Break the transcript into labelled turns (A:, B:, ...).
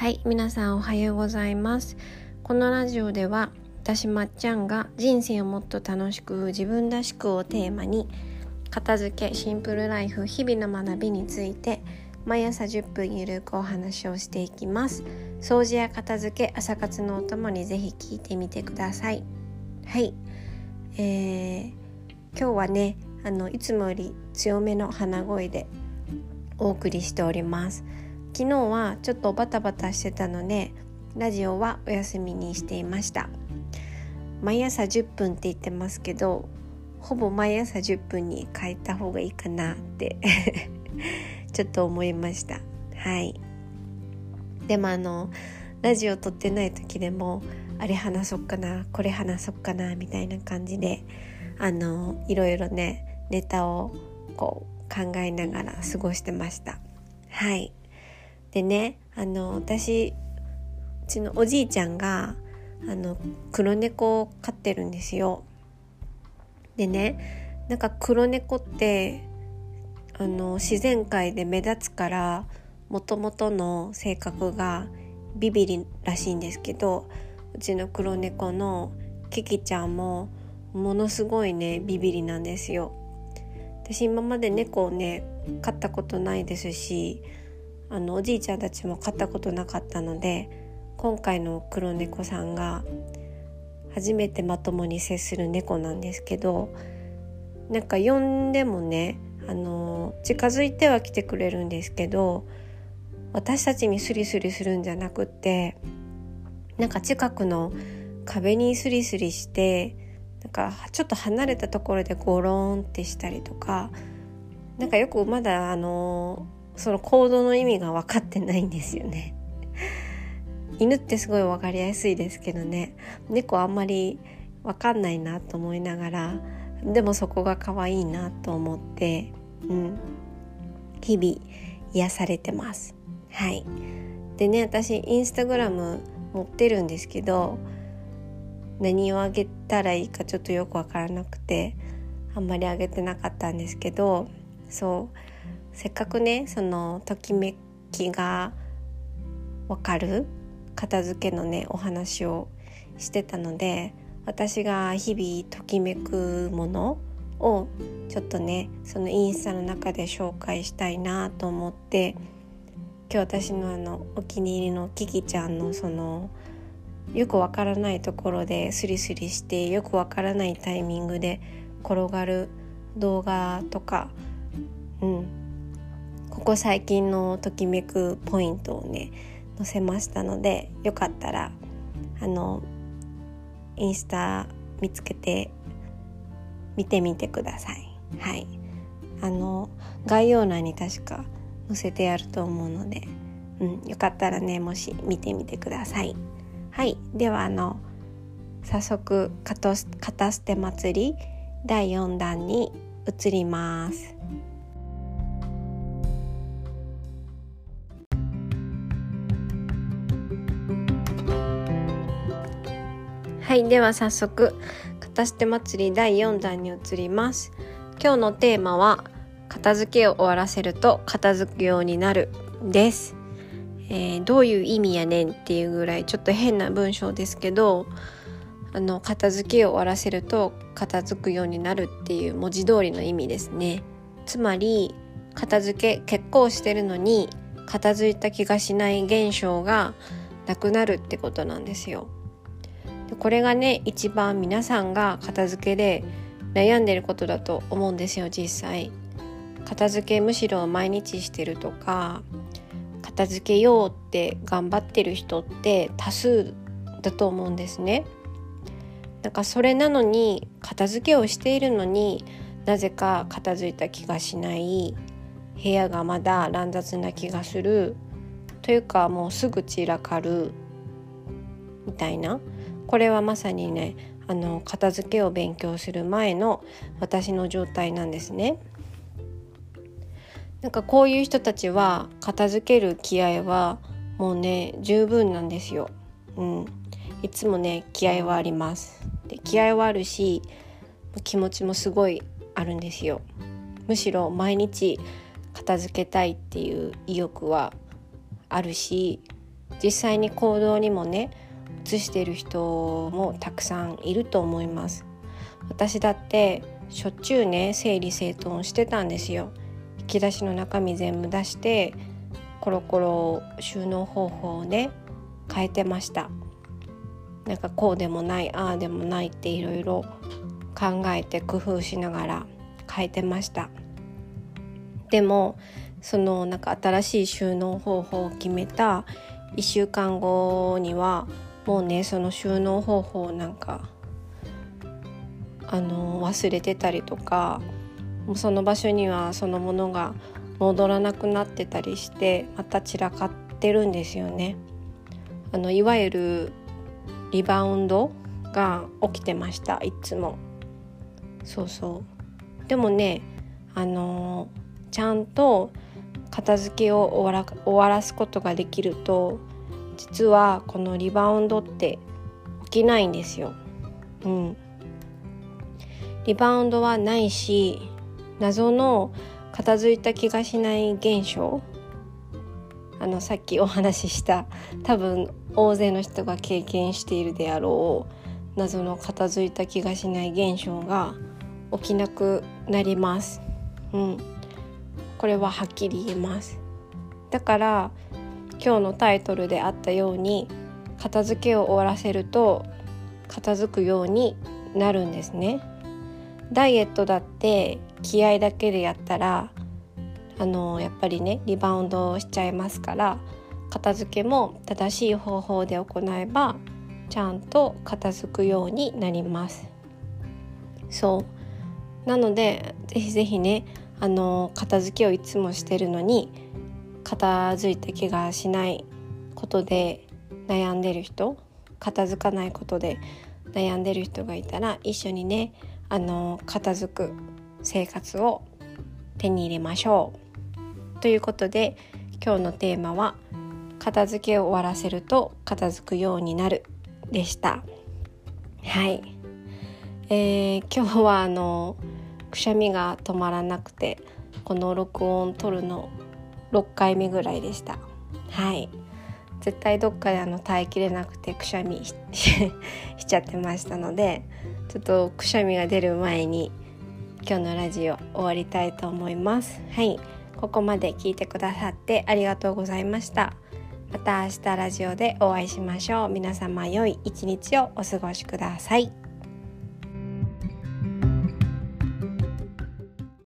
A: はい皆さんおはようございます。このラジオでは私まっちゃんが人生をもっと楽しく自分らしくをテーマに片付けシンプルライフ日々の学びについて毎朝10分ゆるくお話をしていきます。掃除や片付け朝活のお供にぜひ聞いてみてください。はい。えー、今日はねあのいつもより強めの鼻声でお送りしております。昨日はちょっとバタバタしてたのでラジオはお休みにしていました。毎朝10分って言ってますけどほぼ毎朝10分に変えた方がいいかなって ちょっと思いました。はい。でもあのラジオ撮ってない時でもあれ話そっかなこれ話そっかなみたいな感じであのいろいろねネタをこう考えながら過ごしてました。はい。でねあの私うちのおじいちゃんがあの黒猫を飼ってるんですよ。でねなんか黒猫ってあの自然界で目立つからもともとの性格がビビリらしいんですけどうちの黒猫のキキちゃんもものすごいねビビリなんですよ。私今まで猫をね飼ったことないですしあのおじいちゃんたちも飼ったことなかったので今回の黒猫さんが初めてまともに接する猫なんですけどなんか呼んでもねあの近づいては来てくれるんですけど私たちにスリスリするんじゃなくってなんか近くの壁にスリスリしてなんかちょっと離れたところでゴロンってしたりとかなんかよくまだあのその行動の意味が分かってないんですよね。犬ってすごい分かりやすいですけどね猫あんまり分かんないなと思いながらでもそこが可愛いなと思って、うん、日々癒されてます。はいでね私インスタグラム持ってるんですけど何をあげたらいいかちょっとよく分からなくてあんまりあげてなかったんですけどそう。せっかくねそのときめきがわかる片付けのねお話をしてたので私が日々ときめくものをちょっとねそのインスタの中で紹介したいなと思って今日私のあのお気に入りのキキちゃんのそのよくわからないところでスリスリしてよくわからないタイミングで転がる動画とかうん。ここ最近のときめくポイントをね載せましたのでよかったらあのインスタ見つけて見てみてください。はい。あの概要欄に確か載せてあると思うので、うん、よかったらねもし見てみてください。はい。ではあの早速片捨て祭り第4弾に移ります。はいでは早速片捨て祭り第4弾に移ります。今日のテーマは片付けを終わらせると片付くようになるです、えー、どういう意味やねんっていうぐらいちょっと変な文章ですけどあの片付けを終わらせると片付くようになるっていう文字通りの意味ですね。つまり片付け結構してるのに片付いた気がしない現象がなくなるってことなんですよ。これがね一番皆さんが片付けで悩んでることだと思うんですよ実際。片付けむしろ毎日してるとか片付けようって頑張ってる人って多数だと思うんですね。なんかそれなのに片付けをしているのになぜか片付いた気がしない部屋がまだ乱雑な気がするというかもうすぐ散らかるみたいな。これはまさにねあの片付けを勉強する前の私の状態なんですね。なんかこういう人たちは片付ける気合はもうね十分なんですよ。うん、いつもね気合はあります。で気合はあるし気持ちもすごいあるんですよ。むしろ毎日片付けたいっていう意欲はあるし実際に行動にもね移してる人もたくさんいると思います。私だってしょっちゅうね整理整頓してたんですよ。引き出しの中身全部出してコロコロ収納方法をね変えてました。なんかこうでもないああでもないっていろいろ考えて工夫しながら変えてました。でもそのなんか新しい収納方法を決めた1週間後にはもうねその収納方法なんかあの忘れてたりとかもうその場所にはそのものが戻らなくなってたりしてまた散らかってるんですよね。あのいわゆるリバウンドが起きてましたいつも。そうそうでもねあのちゃんと片付けを終わら終わらすことができると実はこのリバウンドって起きないんですよ。うん、リバウンドはないし謎の片付いた気がしない現象あのさっきお話しした多分大勢の人が経験しているであろう謎の片付いた気がしない現象が起きなくなります。うん、これははっきり言えます。だから今日のタイトルであったように片付けを終わらせると片付くようになるんですね。ダイエットだって気合だけでやったらあのやっぱりねリバウンドしちゃいますから片付けも正しい方法で行えばちゃんと片付くようになりますそうなのでぜひぜひねあの片付けをいつもしてるのに片付いた気がしないことで悩んでる人片付かないことで悩んでる人がいたら一緒にねあの片付く生活を手に入れましょう。ということで今日のテーマは「片付けを終わらせると片付くようになる」でした。はい、えー、今日はあのくしゃみが止まらなくてこの録音撮るの6回目ぐらいでした。はい。絶対どっかであの耐えきれなくてくしゃみ しちゃってましたのでちょっとくしゃみが出る前に今日のラジオ終わりたいと思います。はい。ここまで聞いてくださってありがとうございました。また明日ラジオでお会いしましょう。皆様良い一日をお過ごしください。